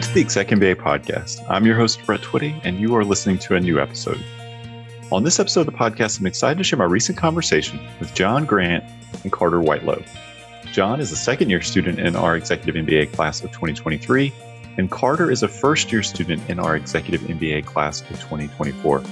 Welcome to the Exec MBA podcast. I'm your host, Brett Twitty, and you are listening to a new episode. On this episode of the podcast, I'm excited to share my recent conversation with John Grant and Carter Whitelow. John is a second year student in our Executive MBA class of 2023, and Carter is a first year student in our Executive MBA class of 2024.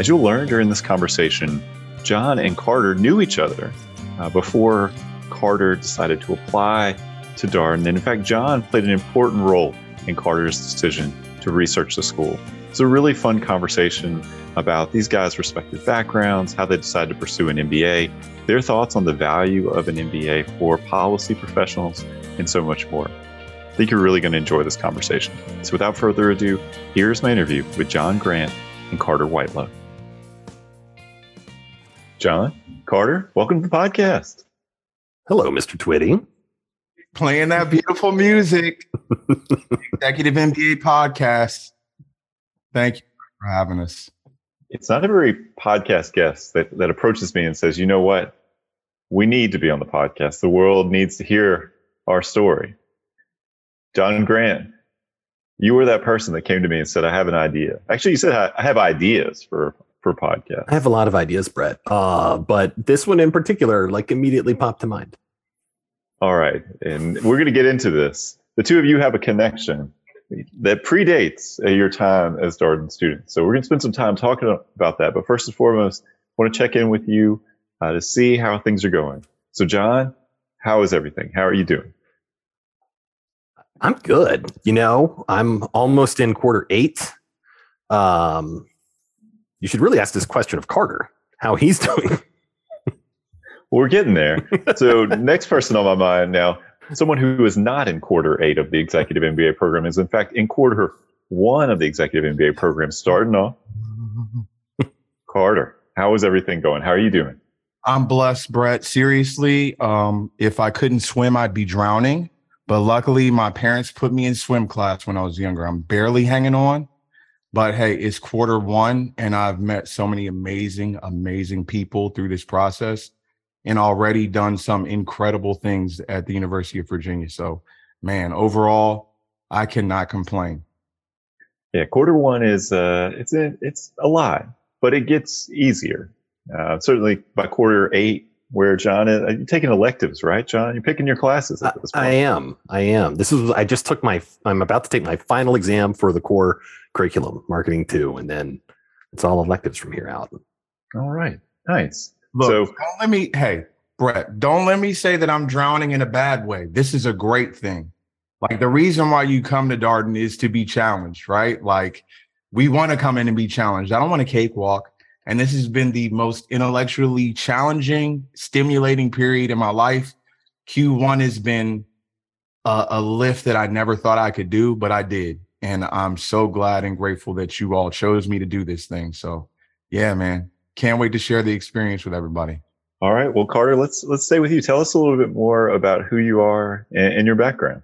As you'll learn during this conversation, John and Carter knew each other uh, before Carter decided to apply to Darden. And in fact, John played an important role in Carter's decision to research the school. It's a really fun conversation about these guys' respective backgrounds, how they decided to pursue an MBA, their thoughts on the value of an MBA for policy professionals, and so much more. I think you're really going to enjoy this conversation. So without further ado, here's my interview with John Grant and Carter Whitelow. John, Carter, welcome to the podcast. Hello, Mr. Twitty playing that beautiful music. Executive MBA podcast. Thank you for having us. It's not every podcast guest that, that approaches me and says, you know what? We need to be on the podcast. The world needs to hear our story. John Grant, you were that person that came to me and said, I have an idea. Actually, you said, I have ideas for, for podcast. I have a lot of ideas, Brett. Uh, but this one in particular, like immediately popped to mind. All right. And we're going to get into this. The two of you have a connection that predates uh, your time as Darden students. So we're going to spend some time talking about that. But first and foremost, I want to check in with you uh, to see how things are going. So, John, how is everything? How are you doing? I'm good. You know, I'm almost in quarter eight. Um, you should really ask this question of Carter, how he's doing we're getting there. So next person on my mind now, someone who is not in quarter eight of the executive MBA program is in fact in quarter one of the executive MBA program, starting off. Carter, how is everything going? How are you doing? I'm blessed, Brett. Seriously, um, if I couldn't swim, I'd be drowning. But luckily, my parents put me in swim class when I was younger. I'm barely hanging on. But hey, it's quarter one, and I've met so many amazing, amazing people through this process and already done some incredible things at the University of Virginia. So, man, overall, I cannot complain. Yeah, quarter one is uh, it's a, it's a lot, but it gets easier. Uh, certainly by quarter eight, where John is, you're taking electives, right, John? You're picking your classes at this point. I am. I am. This is. I just took my. I'm about to take my final exam for the core curriculum, marketing two, and then it's all electives from here out. All right. Nice. Look, so don't let me, hey, Brett, don't let me say that I'm drowning in a bad way. This is a great thing. Like the reason why you come to Darden is to be challenged, right? Like we want to come in and be challenged. I don't want a cakewalk. And this has been the most intellectually challenging, stimulating period in my life. Q1 has been a, a lift that I never thought I could do, but I did. And I'm so glad and grateful that you all chose me to do this thing. So, yeah, man, can't wait to share the experience with everybody. All right. Well, Carter, let's let's stay with you. Tell us a little bit more about who you are and, and your background.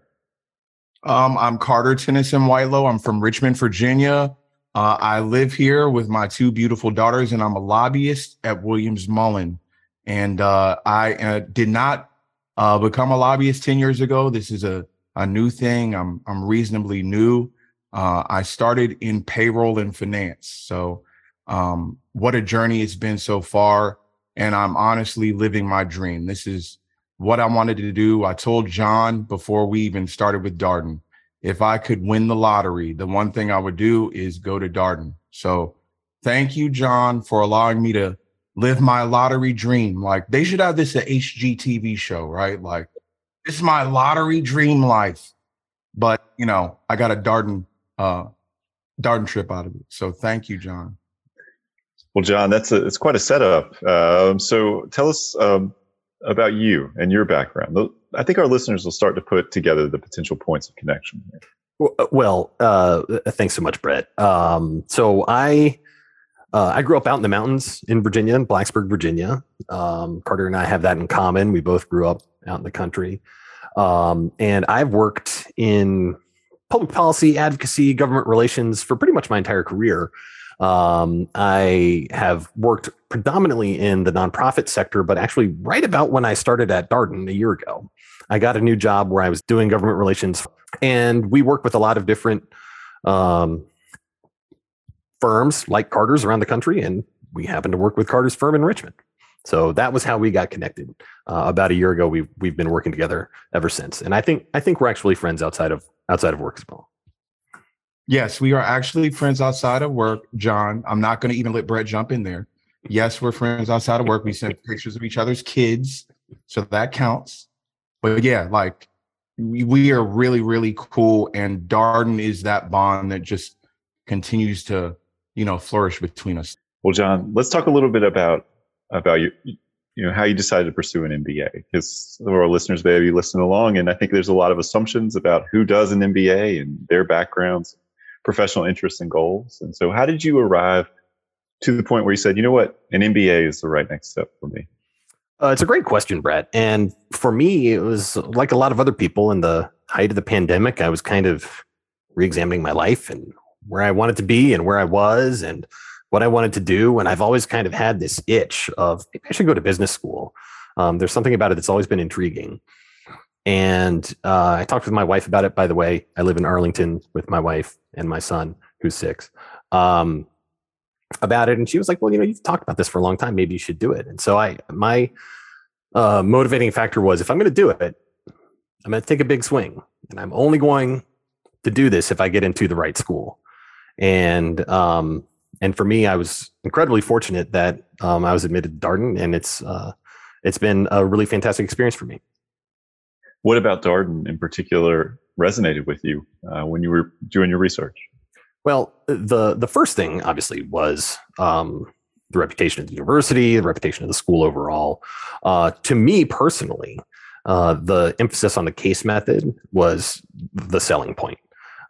Um, I'm Carter Tennyson Whitelow. I'm from Richmond, Virginia. Uh, I live here with my two beautiful daughters, and I'm a lobbyist at Williams Mullen. And uh, I uh, did not uh, become a lobbyist ten years ago. This is a a new thing. I'm I'm reasonably new. Uh, I started in payroll and finance. So um, what a journey it's been so far. And I'm honestly living my dream. This is what I wanted to do. I told John before we even started with Darden, if I could win the lottery, the one thing I would do is go to Darden. So thank you, John, for allowing me to live my lottery dream. Like they should have this at HGTV show, right? Like this is my lottery dream life. But you know, I got a Darden uh Darden trip out of it. So thank you, John. Well, John, that's a, it's quite a setup. Um, so tell us um, about you and your background. I think our listeners will start to put together the potential points of connection. Well, uh, thanks so much, Brett. Um, so I uh, I grew up out in the mountains in Virginia, in Blacksburg, Virginia. Um, Carter and I have that in common. We both grew up out in the country, um, and I've worked in public policy, advocacy, government relations for pretty much my entire career. Um, I have worked predominantly in the nonprofit sector, but actually, right about when I started at Darden a year ago, I got a new job where I was doing government relations and we work with a lot of different um, firms like Carter's around the country, and we happen to work with Carter's firm in Richmond. So that was how we got connected. Uh, about a year ago, we've we've been working together ever since, and I think I think we're actually friends outside of outside of work as well. Yes, we are actually friends outside of work, John. I'm not going to even let Brett jump in there. Yes, we're friends outside of work. We send pictures of each other's kids, so that counts. But yeah, like we, are really, really cool. And Darden is that bond that just continues to, you know, flourish between us. Well, John, let's talk a little bit about about you, you know, how you decided to pursue an MBA. Because our listeners may be listening along, and I think there's a lot of assumptions about who does an MBA and their backgrounds, professional interests, and goals. And so, how did you arrive to the point where you said, you know what, an MBA is the right next step for me? Uh, it's a great question, Brett. And for me, it was like a lot of other people in the height of the pandemic. I was kind of re-examining my life and where I wanted to be and where I was and what I wanted to do. And I've always kind of had this itch of maybe I should go to business school. Um, there's something about it that's always been intriguing. And uh, I talked with my wife about it. By the way, I live in Arlington with my wife and my son, who's six. Um, about it. And she was like well you know you've talked about this for a long time. Maybe you should do it. And so i my uh, motivating factor was if i'm going to do it i'm going to take a big swing. And i'm only going to do this if i get into the right school. And um and for me i was incredibly fortunate that um, i was admitted to darden and it's uh it's been a really fantastic experience for me what about darden in particular resonated with you uh, when you were doing your research well, the the first thing obviously was um, the reputation of the university, the reputation of the school overall. Uh, to me personally, uh, the emphasis on the case method was the selling point.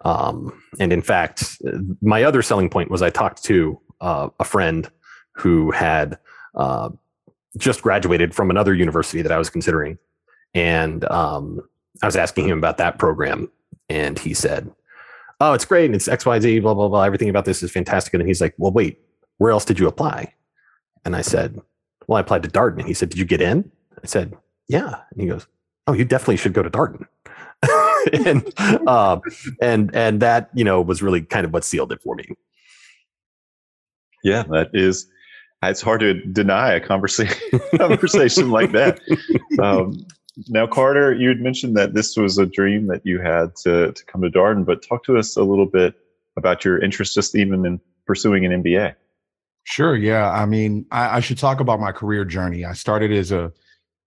Um, and in fact, my other selling point was I talked to uh, a friend who had uh, just graduated from another university that I was considering, and um, I was asking him about that program, and he said, oh, it's great. And it's XYZ, blah, blah, blah. Everything about this is fantastic. And he's like, well, wait, where else did you apply? And I said, well, I applied to Darden. And he said, did you get in? I said, yeah. And he goes, oh, you definitely should go to Darden. and, uh, and, and that, you know, was really kind of what sealed it for me. Yeah, that is, it's hard to deny a conversation, conversation like that. Um, now, Carter, you had mentioned that this was a dream that you had to, to come to Darden, but talk to us a little bit about your interest just even in pursuing an MBA. Sure. Yeah. I mean, I, I should talk about my career journey. I started as a,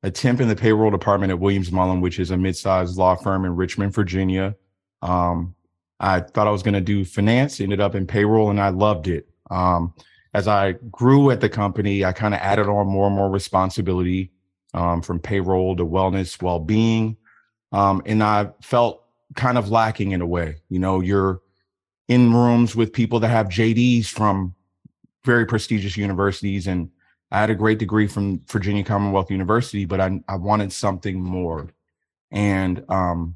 a temp in the payroll department at Williams Mullen, which is a mid-sized law firm in Richmond, Virginia. Um, I thought I was going to do finance, ended up in payroll, and I loved it. Um, as I grew at the company, I kind of added on more and more responsibility um, from payroll to wellness, well being. Um, and I felt kind of lacking in a way. You know, you're in rooms with people that have JDs from very prestigious universities. And I had a great degree from Virginia Commonwealth University, but I, I wanted something more. And, um,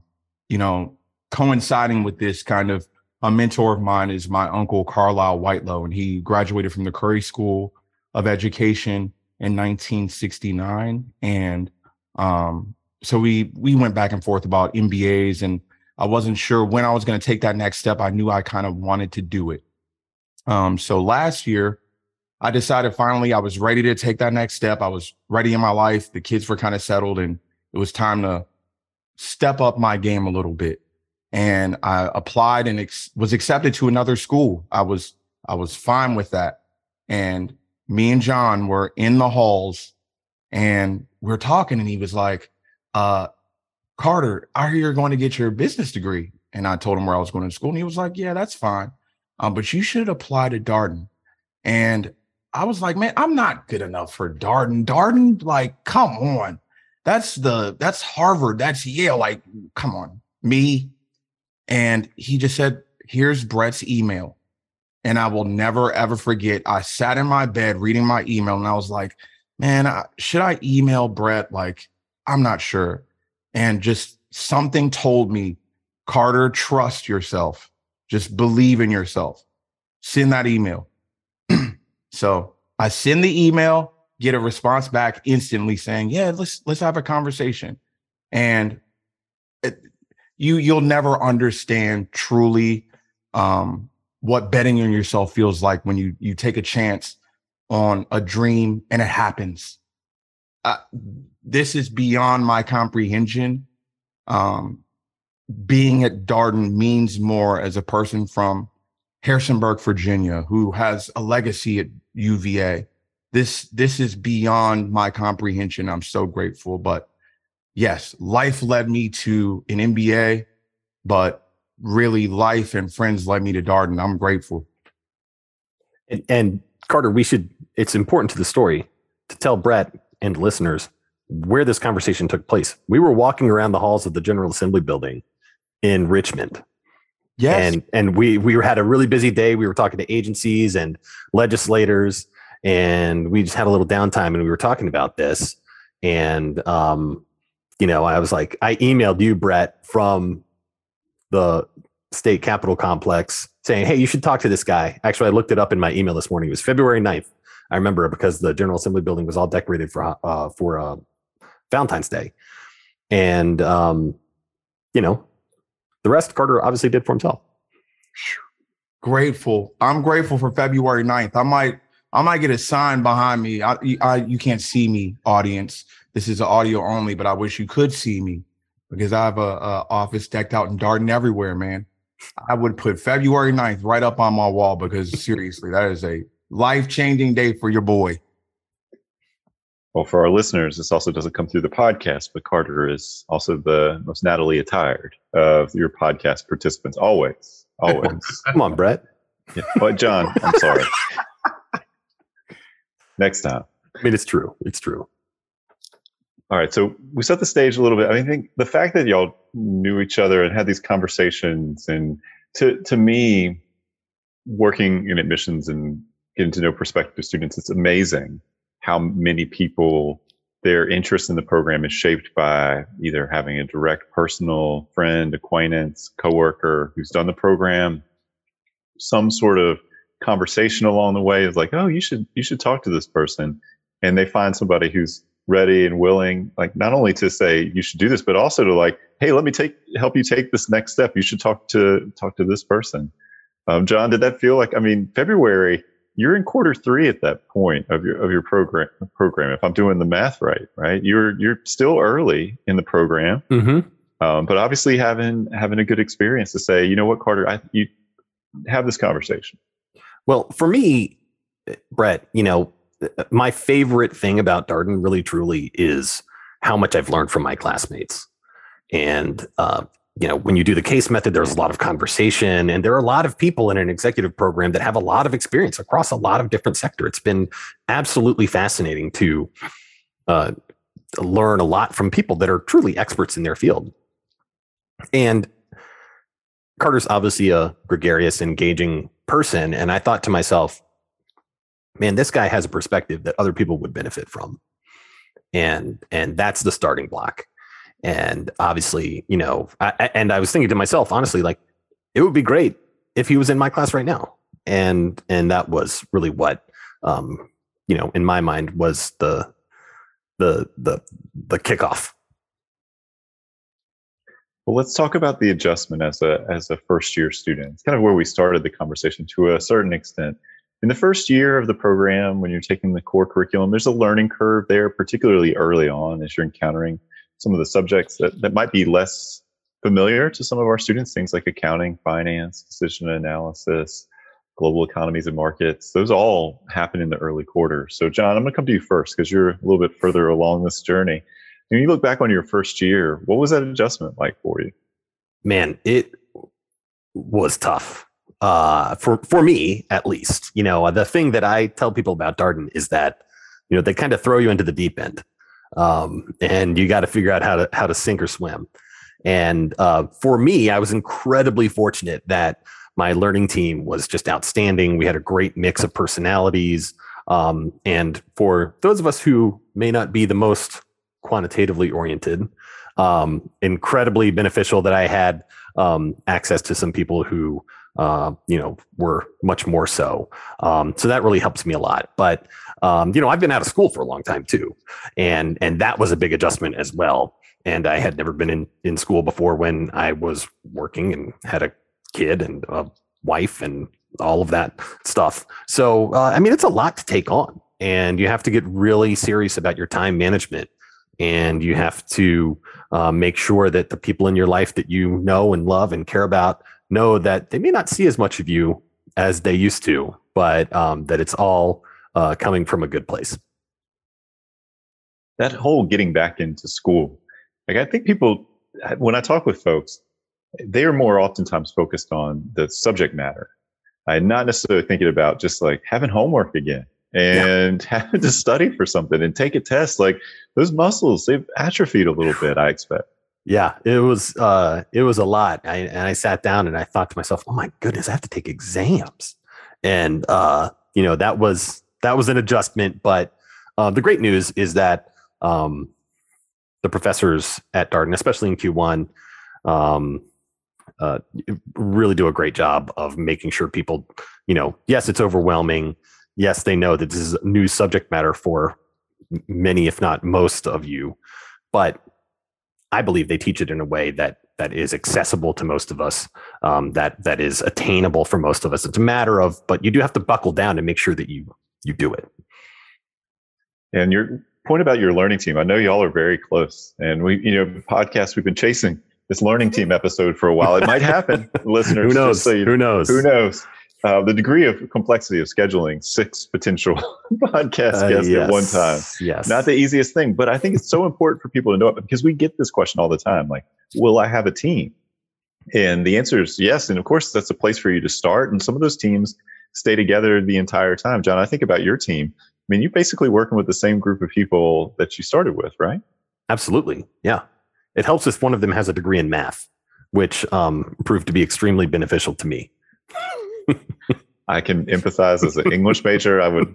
you know, coinciding with this kind of a mentor of mine is my uncle Carlisle Whitelow, and he graduated from the Curry School of Education in 1969 and um, so we we went back and forth about MBAs and I wasn't sure when I was going to take that next step. I knew I kind of wanted to do it. Um, so last year I decided finally I was ready to take that next step. I was ready in my life. The kids were kind of settled and it was time to step up my game a little bit. And I applied and ex- was accepted to another school. I was I was fine with that. And me and John were in the halls and we are talking and he was like, uh, Carter, I hear you're going to get your business degree. And I told him where I was going to school. And he was like, Yeah, that's fine. Um, but you should apply to Darden. And I was like, man, I'm not good enough for Darden. Darden, like, come on. That's the that's Harvard, that's Yale. Like, come on, me. And he just said, here's Brett's email. And I will never, ever forget. I sat in my bed reading my email and I was like, man, should I email Brett? Like, I'm not sure. And just something told me, Carter, trust yourself. Just believe in yourself. Send that email. so I send the email, get a response back instantly saying, yeah, let's let's have a conversation. And it, you you'll never understand truly um, what betting on yourself feels like when you you take a chance on a dream and it happens. Uh, this is beyond my comprehension. Um, being at Darden means more as a person from Harrisonburg, Virginia, who has a legacy at UVA. This this is beyond my comprehension. I'm so grateful, but yes, life led me to an MBA, but really life and friends led me to Darden. I'm grateful. And, and Carter, we should. It's important to the story to tell Brett and listeners where this conversation took place. We were walking around the halls of the General Assembly building in Richmond. Yes. And and we we had a really busy day. We were talking to agencies and legislators, and we just had a little downtime, and we were talking about this. And um, you know, I was like, I emailed you, Brett, from the state capitol complex saying, Hey, you should talk to this guy. Actually, I looked it up in my email this morning. It was February 9th. I remember because the General Assembly building was all decorated for uh, for uh, Valentine's Day, and um, you know, the rest Carter obviously did for himself. Grateful. I'm grateful for February 9th. I might I might get a sign behind me. I, I you can't see me, audience. This is audio only, but I wish you could see me because I have a, a office decked out in Darden everywhere, man. I would put February 9th right up on my wall because seriously, that is a life changing day for your boy. Well, for our listeners, this also doesn't come through the podcast, but Carter is also the most Natalie attired of your podcast participants. Always, always. Come on, Brett. Yeah. But John, I'm sorry. Next time. I mean, it's true. It's true. All right. So we set the stage a little bit. I mean, I think the fact that y'all knew each other and had these conversations, and to to me, working in admissions and getting to know prospective students, it's amazing how many people their interest in the program is shaped by either having a direct personal friend, acquaintance, coworker who's done the program, some sort of conversation along the way is like, oh, you should you should talk to this person, and they find somebody who's ready and willing, like not only to say you should do this, but also to like, hey, let me take help you take this next step. You should talk to talk to this person. Um, John, did that feel like? I mean, February you're in quarter three at that point of your of your program program. If I'm doing the math right, right? You're you're still early in the program, mm-hmm. um, but obviously having having a good experience to say, you know what, Carter, I you have this conversation. Well, for me, Brett, you know, my favorite thing about Darden really truly is how much I've learned from my classmates. And uh, you know, when you do the case method, there's a lot of conversation, and there are a lot of people in an executive program that have a lot of experience across a lot of different sectors. It's been absolutely fascinating to uh, learn a lot from people that are truly experts in their field. And Carter's obviously a gregarious, engaging person, and I thought to myself, man, this guy has a perspective that other people would benefit from, and and that's the starting block. And obviously, you know, I, and I was thinking to myself, honestly, like it would be great if he was in my class right now. And and that was really what um, you know, in my mind was the the the the kickoff. Well, let's talk about the adjustment as a as a first year student. It's kind of where we started the conversation to a certain extent. In the first year of the program, when you're taking the core curriculum, there's a learning curve there, particularly early on as you're encountering some of the subjects that, that might be less familiar to some of our students, things like accounting, finance, decision analysis, global economies and markets. Those all happen in the early quarter. So, John, I'm going to come to you first because you're a little bit further along this journey. When you look back on your first year, what was that adjustment like for you? Man, it was tough. Uh, for for me, at least, you know, the thing that I tell people about Darden is that, you know, they kind of throw you into the deep end um, and you got to figure out how to how to sink or swim. And uh, for me, I was incredibly fortunate that my learning team was just outstanding. We had a great mix of personalities. Um, and for those of us who may not be the most quantitatively oriented, um, incredibly beneficial that I had um, access to some people who, uh, you know, were much more so. Um, so that really helps me a lot. But um, you know, I've been out of school for a long time too, and and that was a big adjustment as well. and I had never been in, in school before when I was working and had a kid and a wife and all of that stuff. So, uh, I mean, it's a lot to take on, and you have to get really serious about your time management, and you have to uh, make sure that the people in your life that you know and love and care about know that they may not see as much of you as they used to, but um, that it's all uh, coming from a good place. That whole getting back into school, like I think people, when I talk with folks, they are more oftentimes focused on the subject matter. I'm not necessarily thinking about just like having homework again and yeah. having to study for something and take a test. Like those muscles, they've atrophied a little bit, I expect. Yeah, it was uh it was a lot. I and I sat down and I thought to myself, "Oh my goodness, I have to take exams." And uh, you know, that was that was an adjustment, but uh, the great news is that um the professors at Darden, especially in Q1, um, uh, really do a great job of making sure people, you know, yes, it's overwhelming. Yes, they know that this is a new subject matter for many, if not most of you, but I believe they teach it in a way that that is accessible to most of us, um, that that is attainable for most of us. It's a matter of, but you do have to buckle down and make sure that you you do it. And your point about your learning team, I know y'all are very close, and we, you know, podcast we've been chasing this learning team episode for a while. It might happen, listeners. Who knows? So you, who knows? Who knows? Uh, the degree of complexity of scheduling six potential podcast uh, guests yes, at one time. Yes. Not the easiest thing, but I think it's so important for people to know it because we get this question all the time like, will I have a team? And the answer is yes. And of course, that's a place for you to start. And some of those teams stay together the entire time. John, I think about your team. I mean, you're basically working with the same group of people that you started with, right? Absolutely. Yeah. It helps if one of them has a degree in math, which um, proved to be extremely beneficial to me. I can empathize as an English major. I would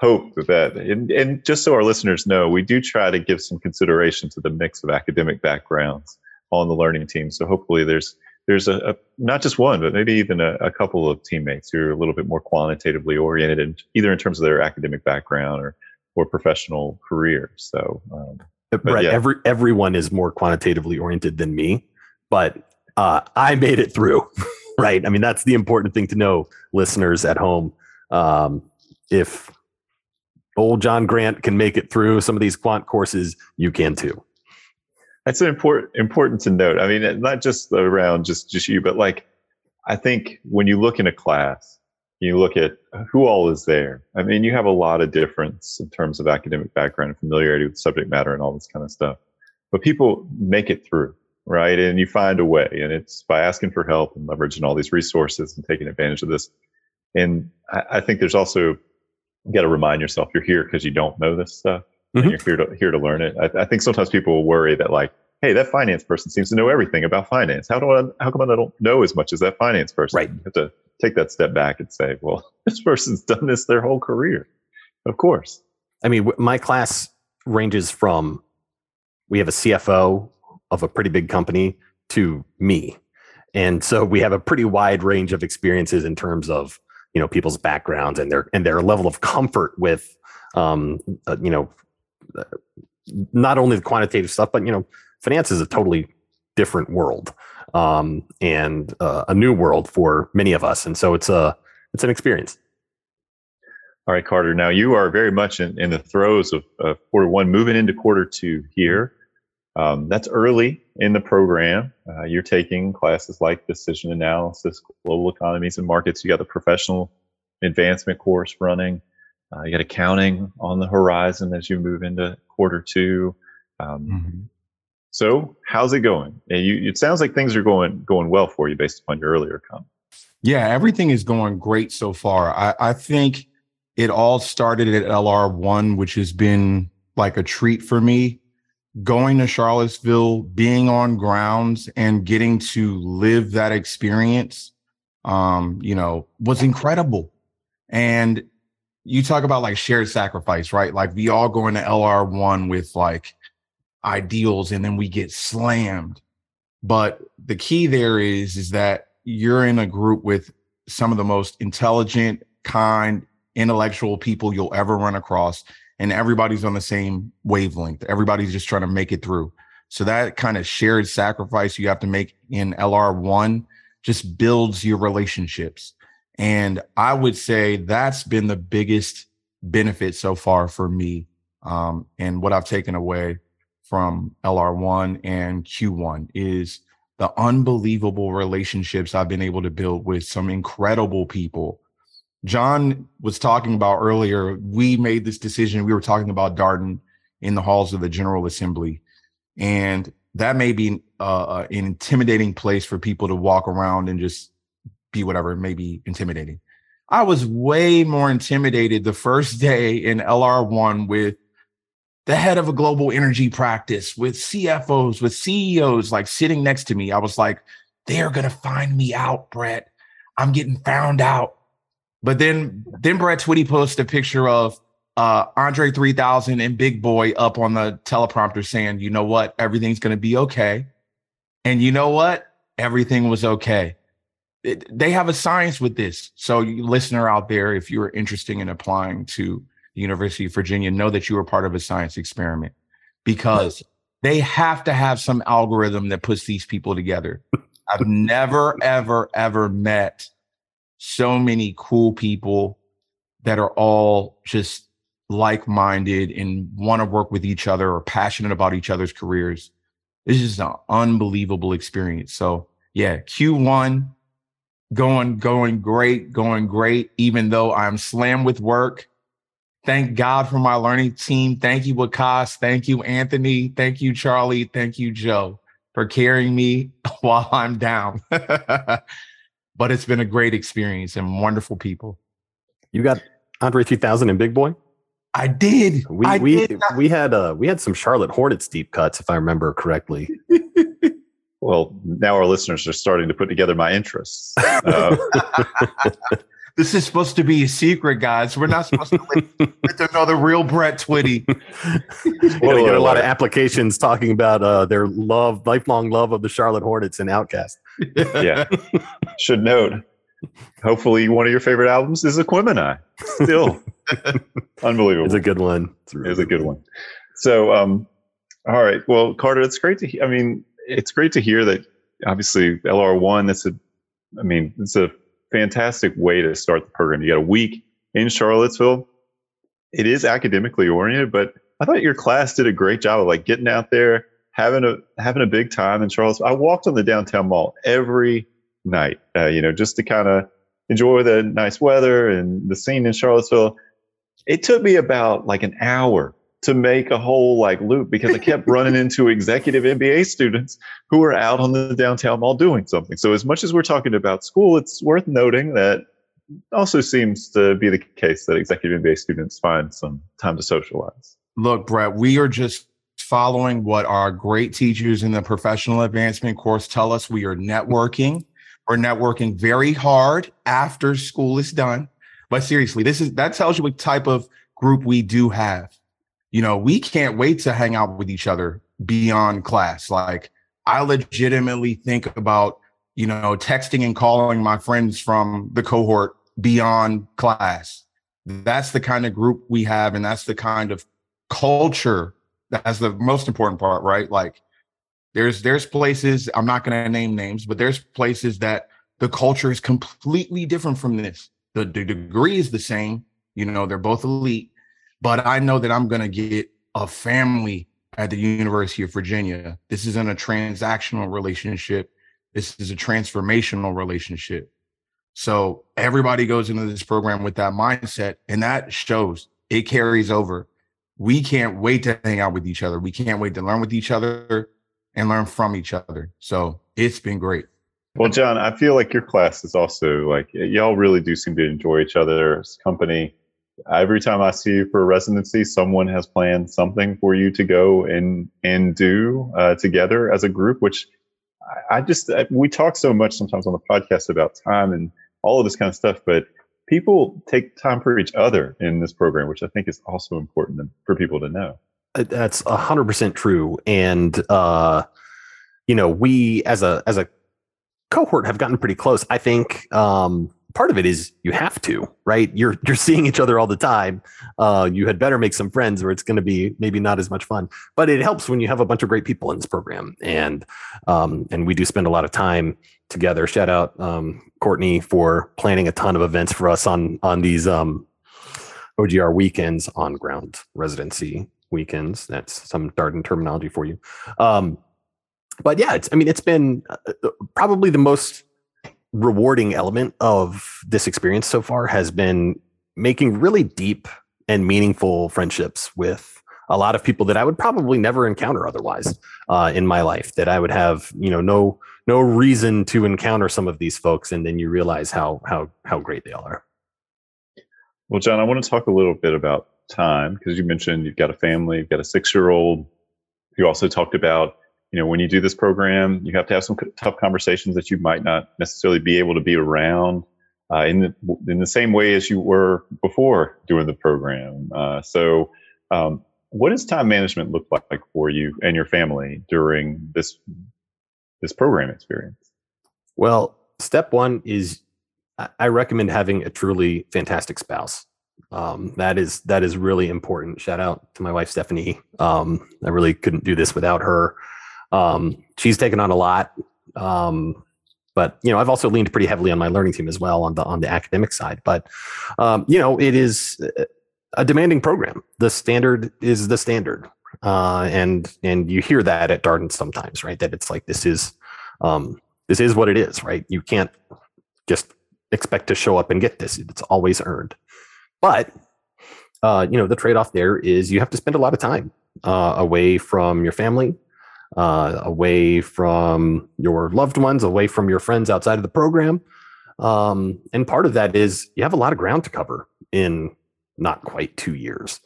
hope that, and, and just so our listeners know, we do try to give some consideration to the mix of academic backgrounds on the learning team. So hopefully there's there's a, a not just one, but maybe even a, a, couple of teammates who are a little bit more quantitatively oriented, either in terms of their academic background or or professional career. So um, right. Yeah. Every everyone is more quantitatively oriented than me, but uh, I made it through. right. I mean, that's the important thing to know, listeners at home. Um, if old John Grant can make it through some of these quant courses, you can too. That's important important to note. I mean, not just around just just you, but like I think when you look in a class, you look at who all is there. I mean, you have a lot of difference in terms of academic background and familiarity with subject matter and all this kind of stuff. But people make it through, right? And you find a way, and it's by asking for help and leveraging all these resources and taking advantage of this. And I, I think there's also you got to remind yourself you're here because you don't know this stuff, mm-hmm. and you're here to here to learn it. I, I think sometimes people will worry that like hey, that finance person seems to know everything about finance. How do I, how come I don't know as much as that finance person? Right. You have to take that step back and say, well, this person's done this their whole career. Of course. I mean, my class ranges from we have a CFO of a pretty big company to me. And so we have a pretty wide range of experiences in terms of, you know, people's backgrounds and their and their level of comfort with um, uh, you know, uh, not only the quantitative stuff, but you know, finance is a totally different world um, and uh, a new world for many of us. And so it's a it's an experience. All right, Carter. Now you are very much in, in the throes of, of quarter one, moving into quarter two here. Um, that's early in the program. Uh, you're taking classes like decision analysis, global economies and markets. You got the professional advancement course running. Uh, you got accounting on the horizon as you move into quarter two. Um, mm-hmm. So, how's it going? You, it sounds like things are going going well for you based upon your earlier comment. Yeah, everything is going great so far. I, I think it all started at LR1, which has been like a treat for me. Going to Charlottesville, being on grounds, and getting to live that experience, um, you know, was incredible. And you talk about like shared sacrifice, right? Like we all go into LR1 with like ideals and then we get slammed. But the key there is is that you're in a group with some of the most intelligent, kind, intellectual people you'll ever run across and everybody's on the same wavelength. Everybody's just trying to make it through. So that kind of shared sacrifice you have to make in LR1 just builds your relationships. And I would say that's been the biggest benefit so far for me um, and what I've taken away from LR1 and Q1 is the unbelievable relationships I've been able to build with some incredible people. John was talking about earlier, we made this decision. We were talking about Darden in the halls of the General Assembly. And that may be uh, uh an intimidating place for people to walk around and just be whatever, it may be intimidating. I was way more intimidated the first day in LR1 with the head of a global energy practice, with CFOs, with CEOs like sitting next to me. I was like, they're going to find me out, Brett. I'm getting found out. But then, then Brett Twitty posted a picture of uh, Andre 3000 and Big Boi up on the teleprompter saying, you know what? Everything's going to be okay. And you know what? Everything was okay. It, they have a science with this. So, you listener out there, if you're interested in applying to the University of Virginia, know that you are part of a science experiment because they have to have some algorithm that puts these people together. I've never, ever, ever met so many cool people that are all just like minded and want to work with each other or passionate about each other's careers. This is an unbelievable experience. So, yeah, Q1 going, going great, going great, even though I'm slammed with work. Thank God for my learning team. Thank you, Wakas. Thank you, Anthony. Thank you, Charlie. Thank you, Joe, for carrying me while I'm down. but it's been a great experience and wonderful people. You got Andre 3000 and Big Boi? I did. We I we did. we had uh we had some Charlotte Hornets deep cuts if I remember correctly. Well, now our listeners are starting to put together my interests. Uh, this is supposed to be a secret, guys. We're not supposed to let, let them know the real Brett Twitty. We're gonna get a lot of applications talking about uh their love, lifelong love of the Charlotte Hornets and OutKast. yeah. Should note, hopefully one of your favorite albums is Aquemini. Still unbelievable. It's a good one. It's It was a good one. So, um, all right. Well, Carter, it's great to. He- I mean, it's great to hear that. Obviously, LR one. That's a. I mean, it's a fantastic way to start the program. You got a week in Charlottesville. It is academically oriented, but I thought your class did a great job of like getting out there, having a having a big time in Charlottesville. I walked on the downtown mall every night, uh, you know, just to kind of enjoy the nice weather and the scene in Charlottesville. It took me about like an hour to make a whole like loop because I kept running into executive MBA students who were out on the downtown mall doing something. So as much as we're talking about school, it's worth noting that also seems to be the case that executive MBA students find some time to socialize. Look, Brett, we are just following what our great teachers in the professional advancement course tell us. We are networking. We're networking very hard after school is done. But seriously, this is that tells you what type of group we do have. You know, we can't wait to hang out with each other beyond class. Like, I legitimately think about, you know, texting and calling my friends from the cohort beyond class. That's the kind of group we have, and that's the kind of culture that's the most important part, right? Like, there's there's places I'm not going to name names, but there's places that the culture is completely different from this. The, the degree is the same, you know, they're both elite, but I know that I'm going to get a family at the University of Virginia. This isn't a transactional relationship. This is a transformational relationship. So everybody goes into this program with that mindset, and that shows it carries over. We can't wait to hang out with each other. We can't wait to learn with each other and learn from each other. So it's been great. Well, John, I feel like your class is also like y'all really do seem to enjoy each other's company. Every time I see you for residency, someone has planned something for you to go and and do uh, together as a group. Which I, I just I, we talk so much sometimes on the podcast about time and all of this kind of stuff, but people take time for each other in this program, which I think is also important for people to know. Uh, That's a hundred percent true, and uh, you know, we as a as a cohort have gotten pretty close. I think um, part of it is you have to, right? You're you're seeing each other all the time. Uh, you had better make some friends, or it's going to be maybe not as much fun. But it helps when you have a bunch of great people in this program, and um, and we do spend a lot of time together. Shout out um, Courtney for planning a ton of events for us on on these um, OGR weekends, on ground residency weekends. That's some Darden terminology for you. Um, but yeah, it's I mean it's been uh, uh, probably the most rewarding element of this experience so far has been making really deep and meaningful friendships with a lot of people that I would probably never encounter otherwise uh, in my life. That I would have, you know, no no reason to encounter some of these folks, and then you realize how how how great they all are. Well, John, I want to talk a little bit about time because you mentioned you've got a family, you've got a six year old. You also talked about you know when you do this program you have to have some tough conversations that you might not necessarily be able to be around uh, in the in the same way as you were before doing the program. Uh, so um, what does time management look like for you and your family during this this program experience? Well step one is i recommend having a truly fantastic spouse. Um, that is that is really important. Shout out to my wife stephanie. Um, i really couldn't do this without her um, she's taken on a lot. Um, but you know, I've also leaned pretty heavily on my learning team as well on the on the academic side. But um, you know, it is a demanding program. The standard is the standard, uh, and and you hear that at Darden sometimes, right? That it's like this is um, this is what it is, right? You can't just expect to show up and get this. It's always earned. But uh, you know, the trade off there is you have to spend a lot of time uh, away from your family, uh, away from your loved ones, away from your friends outside of the program. Um, and part of that is you have a lot of ground to cover in not quite two years.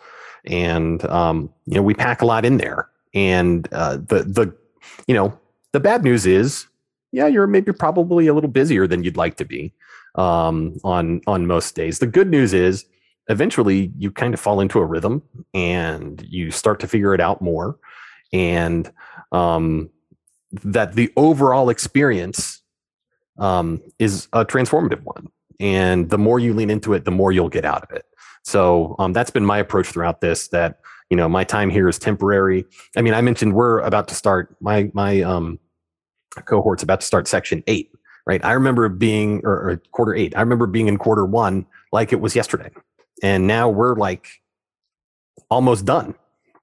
And, um, you know, we pack a lot in there. And uh, the, the, you know, the bad news is, yeah, you're maybe probably a little busier than you'd like to be um, on on most days. The good news is, eventually, you kind of fall into a rhythm and you start to figure it out more and um, that the overall experience um, is a transformative one. And the more you lean into it, the more you'll get out of it. So um, that's been my approach throughout this. That you know, my time here is temporary. I mean, I mentioned we're about to start my my um, cohort's about to start section eight. Right. I remember being or, or quarter eight. I remember being in quarter one like it was yesterday, and now we're like almost done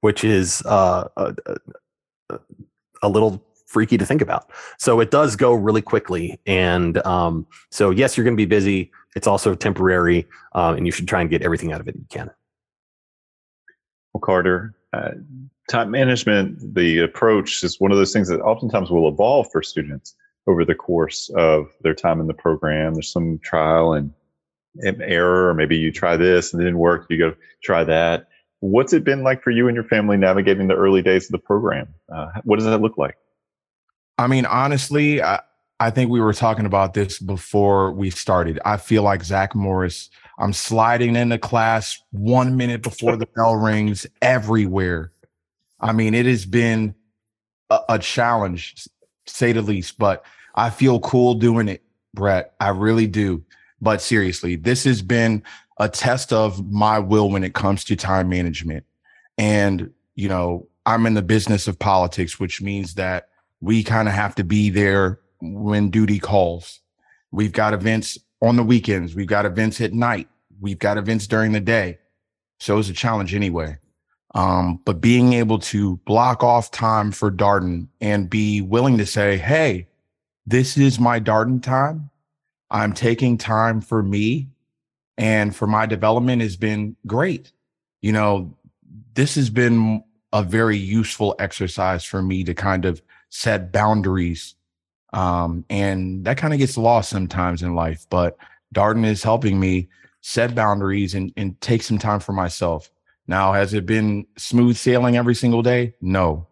which is uh, a, a, a, little freaky to think about. So it does go really quickly. And um, so, yes, you're going to be busy. It's also temporary, uh, and you should try and get everything out of it you can. Well, Carter, uh, time management, the approach is one of those things that oftentimes will evolve for students over the course of their time in the program. There's some trial and error, or maybe you try this and it didn't work. You go try that. What's it been like for you and your family navigating the early days of the program? Uh, what does that look like? I mean, honestly, I, I think we were talking about this before we started. I feel like Zach Morris. I'm sliding into class one minute before the bell rings everywhere. I mean, it has been a, a challenge, say the least, but I feel cool doing it, Brett. I really do. But seriously, this has been a test of my will when it comes to time management. And, you know, I'm in the business of politics, which means that we kind of have to be there when duty calls. We've got events on the weekends, we've got events at night, we've got events during the day. So it's a challenge anyway. Um, but being able to block off time for Darden and be willing to say, hey, this is my Darden time. I'm taking time for me and for my development has been great. You know, this has been a very useful exercise for me to kind of set boundaries. Um, and that kind of gets lost sometimes in life, but Darden is helping me set boundaries and, and take some time for myself. Now, has it been smooth sailing every single day? No.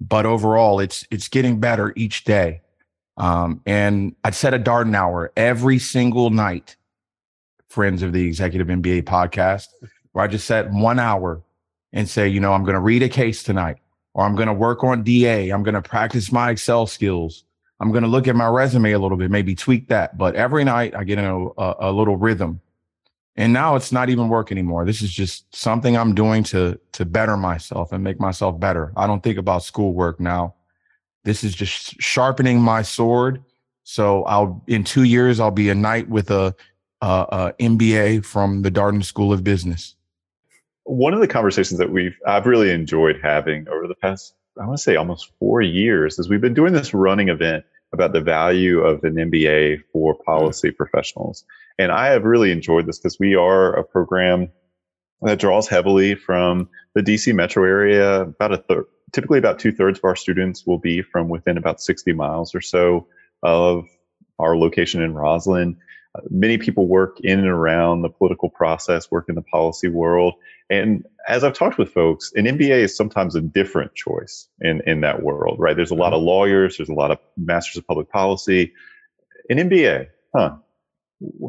But overall, it's it's getting better each day. Um, and I set a Darden hour every single night friends of the Executive MBA podcast, where I just set one hour and say, you know, I'm going to read a case tonight, or I'm going to work on DA. I'm going to practice my Excel skills. I'm going to look at my resume a little bit, maybe tweak that. But every night I get in a, a, a little rhythm. And now it's not even work anymore. This is just something I'm doing to to better myself and make myself better. I don't think about schoolwork now. This is just sharpening my sword. So I'll in two years I'll be a knight with a, a, a MBA from the Darden School of Business. One of the conversations that we've I've really enjoyed having over the past I want to say almost four years is we've been doing this running event about the value of an MBA for policy mm-hmm. professionals. And I have really enjoyed this because we are a program that draws heavily from the DC metro area. About a third, typically about two thirds of our students will be from within about 60 miles or so of our location in Rosslyn. Many people work in and around the political process, work in the policy world. And as I've talked with folks, an MBA is sometimes a different choice in, in that world, right? There's a lot of lawyers, there's a lot of masters of public policy. An MBA, huh?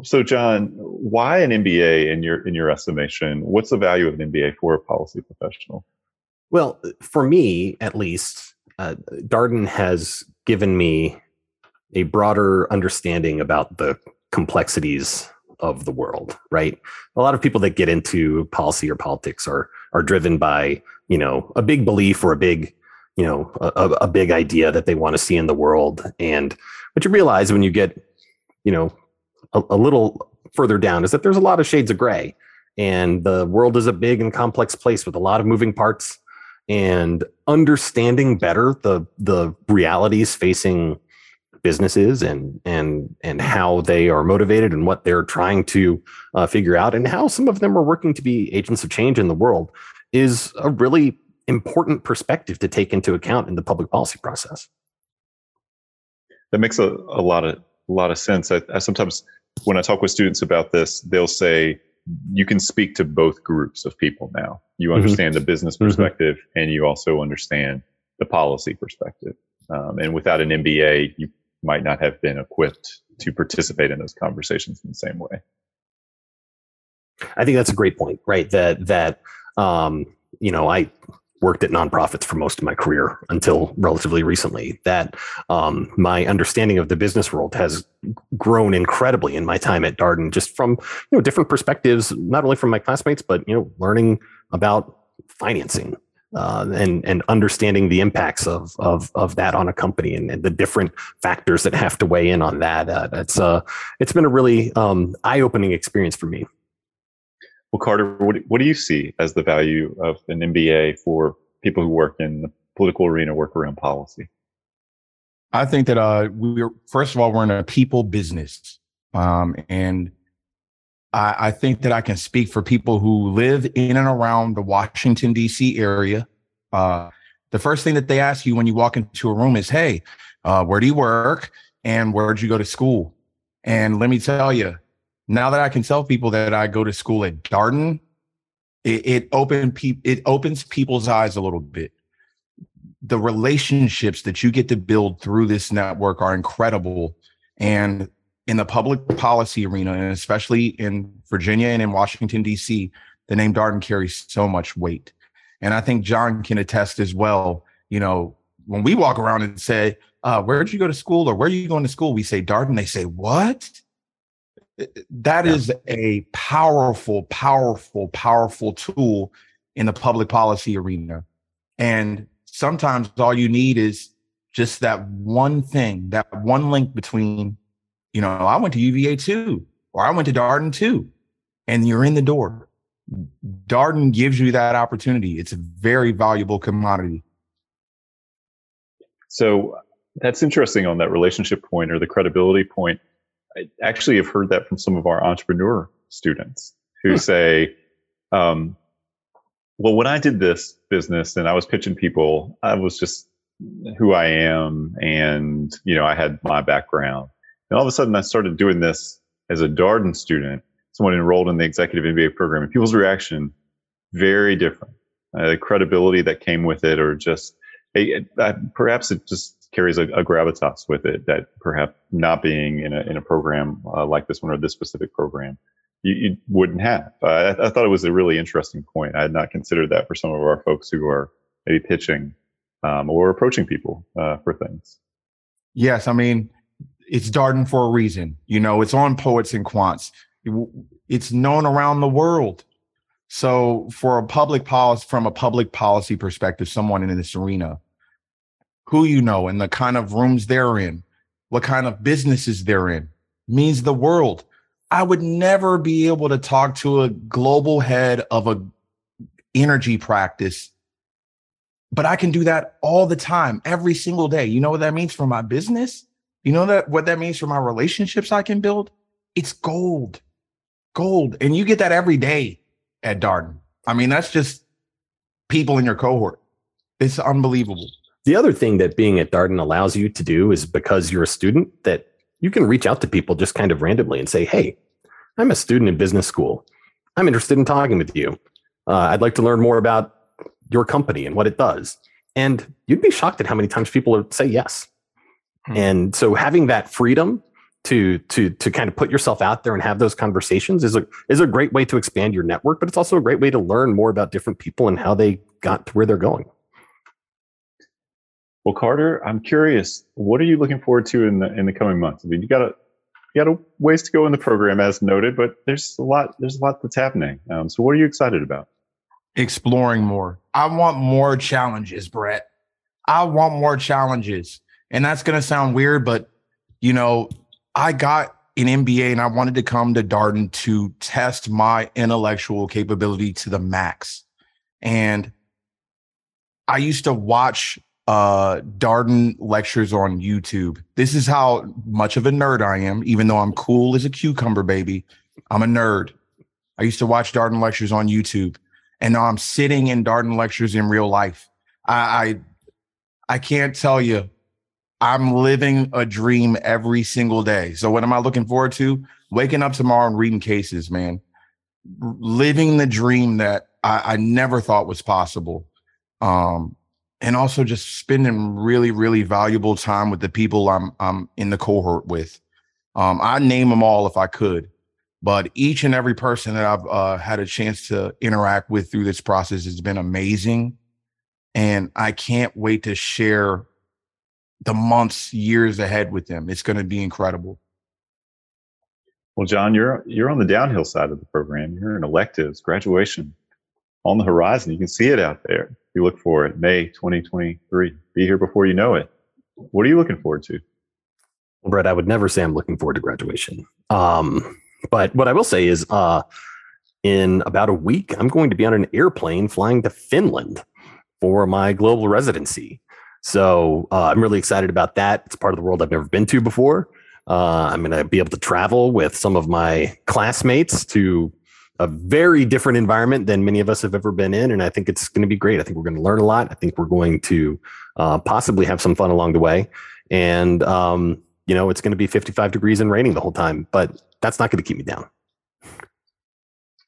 So, John, why an MBA in your in your estimation? What's the value of an MBA for a policy professional? Well, for me, at least, uh, Darden has given me a broader understanding about the complexities of the world, right? A lot of people that get into policy or politics are are driven by, you know, a big belief or a big, you know, a, a big idea that they want to see in the world. And what you realize when you get, you know, a, a little further down is that there's a lot of shades of gray. And the world is a big and complex place with a lot of moving parts and understanding better the the realities facing businesses and and and how they are motivated and what they're trying to uh, figure out and how some of them are working to be agents of change in the world is a really important perspective to take into account in the public policy process. That makes a, a lot of a lot of sense. I, I sometimes when I talk with students about this, they'll say you can speak to both groups of people now. You mm-hmm. understand mm-hmm. the business mm-hmm. perspective mm-hmm. and you also understand the policy perspective. Um, and without an MBA, you might not have been equipped to participate in those conversations in the same way. I think that's a great point, right? That that um, you know, I worked at nonprofits for most of my career until relatively recently. That um, my understanding of the business world has grown incredibly in my time at Darden, just from you know different perspectives, not only from my classmates, but you know, learning about financing, uh, and and understanding the impacts of of of that on a company and, and the different factors that have to weigh in on that. Uh, it's uh it's been a really um, eye opening experience for me. Well, Carter, what what do you see as the value of an MBA for people who work in the political arena, work around policy? I think that uh, we're first of all we're in a people business, um, and I, I think that I can speak for people who live in and around the Washington, D.C. area. Uh, the first thing that they ask you when you walk into a room is, Hey, uh, where do you work? And where'd you go to school? And let me tell you, now that I can tell people that I go to school at Darden, it, it open pe- it opens people's eyes a little bit. The relationships that you get to build through this network are incredible. And in the public policy arena, and especially in Virginia and in Washington, D.C., the name Darden carries so much weight. And I think John can attest as well. You know, when we walk around and say, uh, where did you go to school or where are you going to school? We say Darden. They say, what? That yeah. is a powerful, powerful, powerful tool in the public policy arena. And sometimes all you need is just that one thing, that one link between you know, I went to UVA too, or I went to Darden too, and you're in the door. Darden gives you that opportunity. It's a very valuable commodity. So that's interesting on that relationship point or the credibility point. I actually have heard that from some of our entrepreneur students who hmm. say, um, well, when I did this business and I was pitching people, I was just who I am and, you know, I had my background. And all of a sudden, I started doing this as a Darden student, someone enrolled in the executive MBA program, and people's reaction very different. Uh, the credibility that came with it, or just a, perhaps it just carries a, a, gravitas with it that perhaps not being in a in a program uh, like this one or this specific program you, you wouldn't have. Uh, I, I, thought it was a really interesting point. I had not considered that for some of our folks who are maybe pitching um, or approaching people uh, for things. Yes, I mean it's Darden for a reason. You know, it's on Poets and Quants. It's known around the world. So, for a public policy, from a public policy perspective, someone in this arena, who you know and the kind of rooms they're in, what kind of businesses they're in, means the world. I would never be able to talk to a global head of a energy practice, but I can do that all the time, every single day. You know what that means for my business? You know that what that means for my relationships I can build? It's gold. Gold. And you get that every day at Darden. I mean, that's just people in your cohort. It's unbelievable. The other thing that being at Darden allows you to do is because you're a student that you can reach out to people just kind of randomly and say, Hey, I'm a student in business school. I'm interested in talking with you. Uh, I'd like to learn more about your company and what it does. And you'd be shocked at how many times people would say yes. Hmm. And so having that freedom to to to kind of put yourself out there and have those conversations is a is a great way to expand your network, but it's also a great way to learn more about different people and how they got to where they're going. Well, Carter, I'm curious, what are you looking forward to in the in the coming months? I mean, you got a you got a ways to go in the program, as noted, but there's a lot there's a lot that's happening. Um, so, what are you excited about? Exploring more. I want more challenges, Brett. I want more challenges. And that's going to sound weird, but you know, I got an MBA and I wanted to come to Darden to test my intellectual capability to the max. And I used to watch uh Darden lectures on YouTube. This is how much of a nerd I am, even though I'm cool as a cucumber baby. I'm a nerd. I used to watch Darden lectures on YouTube, and now I'm sitting in Darden lectures in real life. I I, I can't tell you I'm living a dream every single day. So what am I looking forward to? Waking up tomorrow and reading cases, man. Living the dream that I, I never thought was possible. Um, and also just spending really, really valuable time with the people I'm I'm in the cohort with. Um, I name them all if I could, but each and every person that I've uh, had a chance to interact with through this process has been amazing, and I can't wait to share the months, years ahead with them. It's going to be incredible. Well, John, you're you're on the downhill side of the program. You're in electives, graduation on the horizon. You can see it out there. You look for it, May 2023. Be here before you know it. What are you looking forward to? Well, Brett, I would never say I'm looking forward to graduation. Um, but what I will say is, uh, in about a week, I'm going to be on an airplane flying to Finland for my global residency. So uh, I'm really excited about that. It's part of the world I've never been to before. Uh, I'm going to be able to travel with some of my classmates to a very different environment than many of us have ever been in. And I think it's going to be great. I think we're going to learn a lot. I think we're going to uh, possibly have some fun along the way. And, um, you know, it's going to be 55 degrees and raining the whole time, but that's not going to keep me down.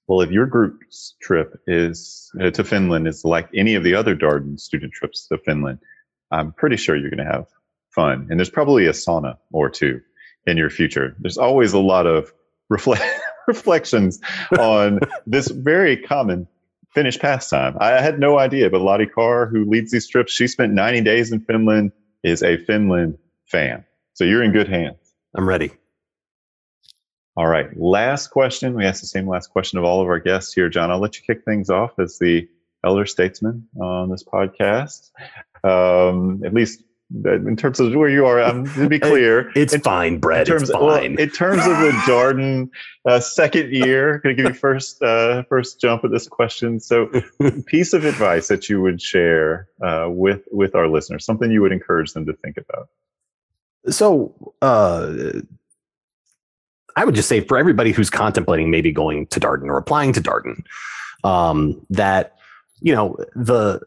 Well, if your group's trip is uh, to Finland is like any of the other Darden student trips to Finland, I'm pretty sure you're going to have fun. And there's probably a sauna or two in your future. There's always a lot of reflect reflections on this very common Finnish pastime. I had no idea, but Lottie Carr, who leads these trips, she spent 90 days in Finland, is a Finland fan. So you're in good hands. I'm ready. All right. Last question. We ask the same last question of all of our guests here. John, I'll let you kick things off as the elder statesman on this podcast um, at least in terms of where you are, um, to be clear, it's in, fine, Brett. In terms, it's fine. Well, in terms of the Darden uh, second year, going to give you first uh, first jump at this question. So, piece of advice that you would share uh, with with our listeners, something you would encourage them to think about. So, uh, I would just say for everybody who's contemplating maybe going to Darden or applying to Darden, um, that you know the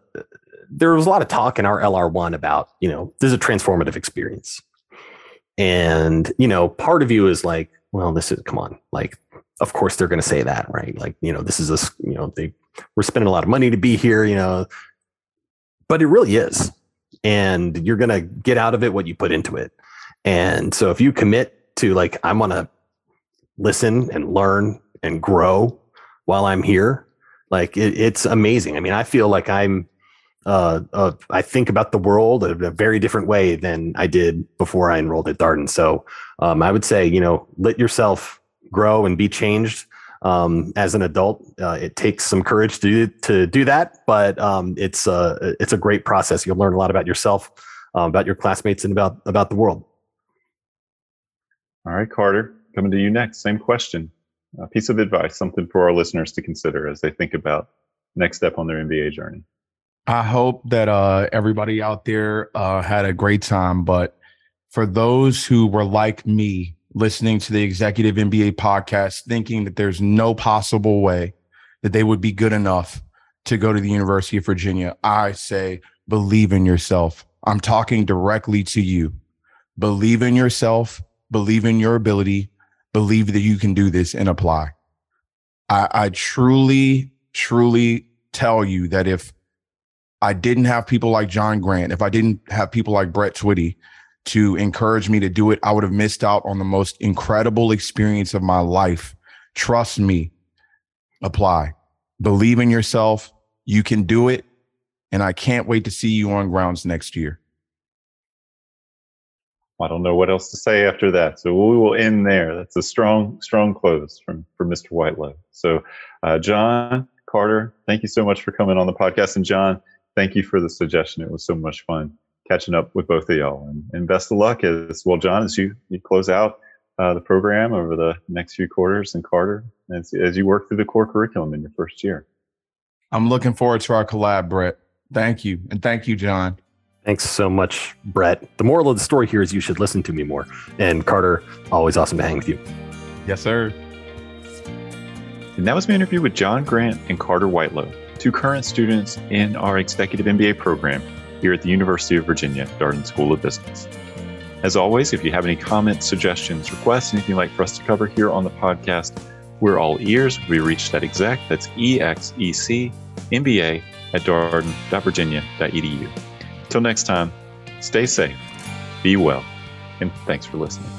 there was a lot of talk in our LR1 about, you know, this is a transformative experience. And, you know, part of you is like, well, this is, come on, like, of course they're going to say that, right? Like, you know, this is a, you know, they, we're spending a lot of money to be here, you know, but it really is. And you're going to get out of it what you put into it. And so if you commit to like, I'm going to listen and learn and grow while I'm here, like it, it's amazing. I mean, I feel like I'm, uh, uh, I think about the world in a very different way than I did before I enrolled at Darden. So um, I would say, you know, let yourself grow and be changed um, as an adult. Uh, it takes some courage to do, to do that, but um, it's a it's a great process. You'll learn a lot about yourself, uh, about your classmates, and about about the world. All right, Carter, coming to you next. Same question. A piece of advice, something for our listeners to consider as they think about next step on their MBA journey. I hope that uh, everybody out there uh, had a great time. But for those who were like me, listening to the Executive MBA podcast, thinking that there's no possible way that they would be good enough to go to the University of Virginia, I say, believe in yourself. I'm talking directly to you. Believe in yourself, believe in your ability, believe that you can do this and apply. I, I truly, truly tell you that if I didn't have people like John Grant, if I didn't have people like Brett Twitty to encourage me to do it, I would have missed out on the most incredible experience of my life. Trust me, apply, believe in yourself. You can do it. And I can't wait to see you on grounds next year. I don't know what else to say after that. So we will end there. That's a strong, strong close from, from Mr. Whitelow. So, uh, John, Carter, thank you so much for coming on the podcast. And John, thank you for the suggestion. It was so much fun catching up with both of y'all. And, and best of luck as well, John, as you, you close out uh, the program over the next few quarters and Carter as, as you work through the core curriculum in your first year. I'm looking forward to our collab, Brett. Thank you. And thank you, John. Thanks so much, Brett. The moral of the story here is you should listen to me more. And Carter, always awesome to hang with you. Yes, sir. And that was my interview with John Grant and Carter Whitelow, two current students in our Executive MBA program here at the University of Virginia Darden School of Business. As always, if you have any comments, suggestions, requests, anything you'd like for us to cover here on the podcast, we're all ears. We reach that exec, that's E-X-E-C, MBA at darden.virginia.edu. Till next time, stay safe, be well, and thanks for listening.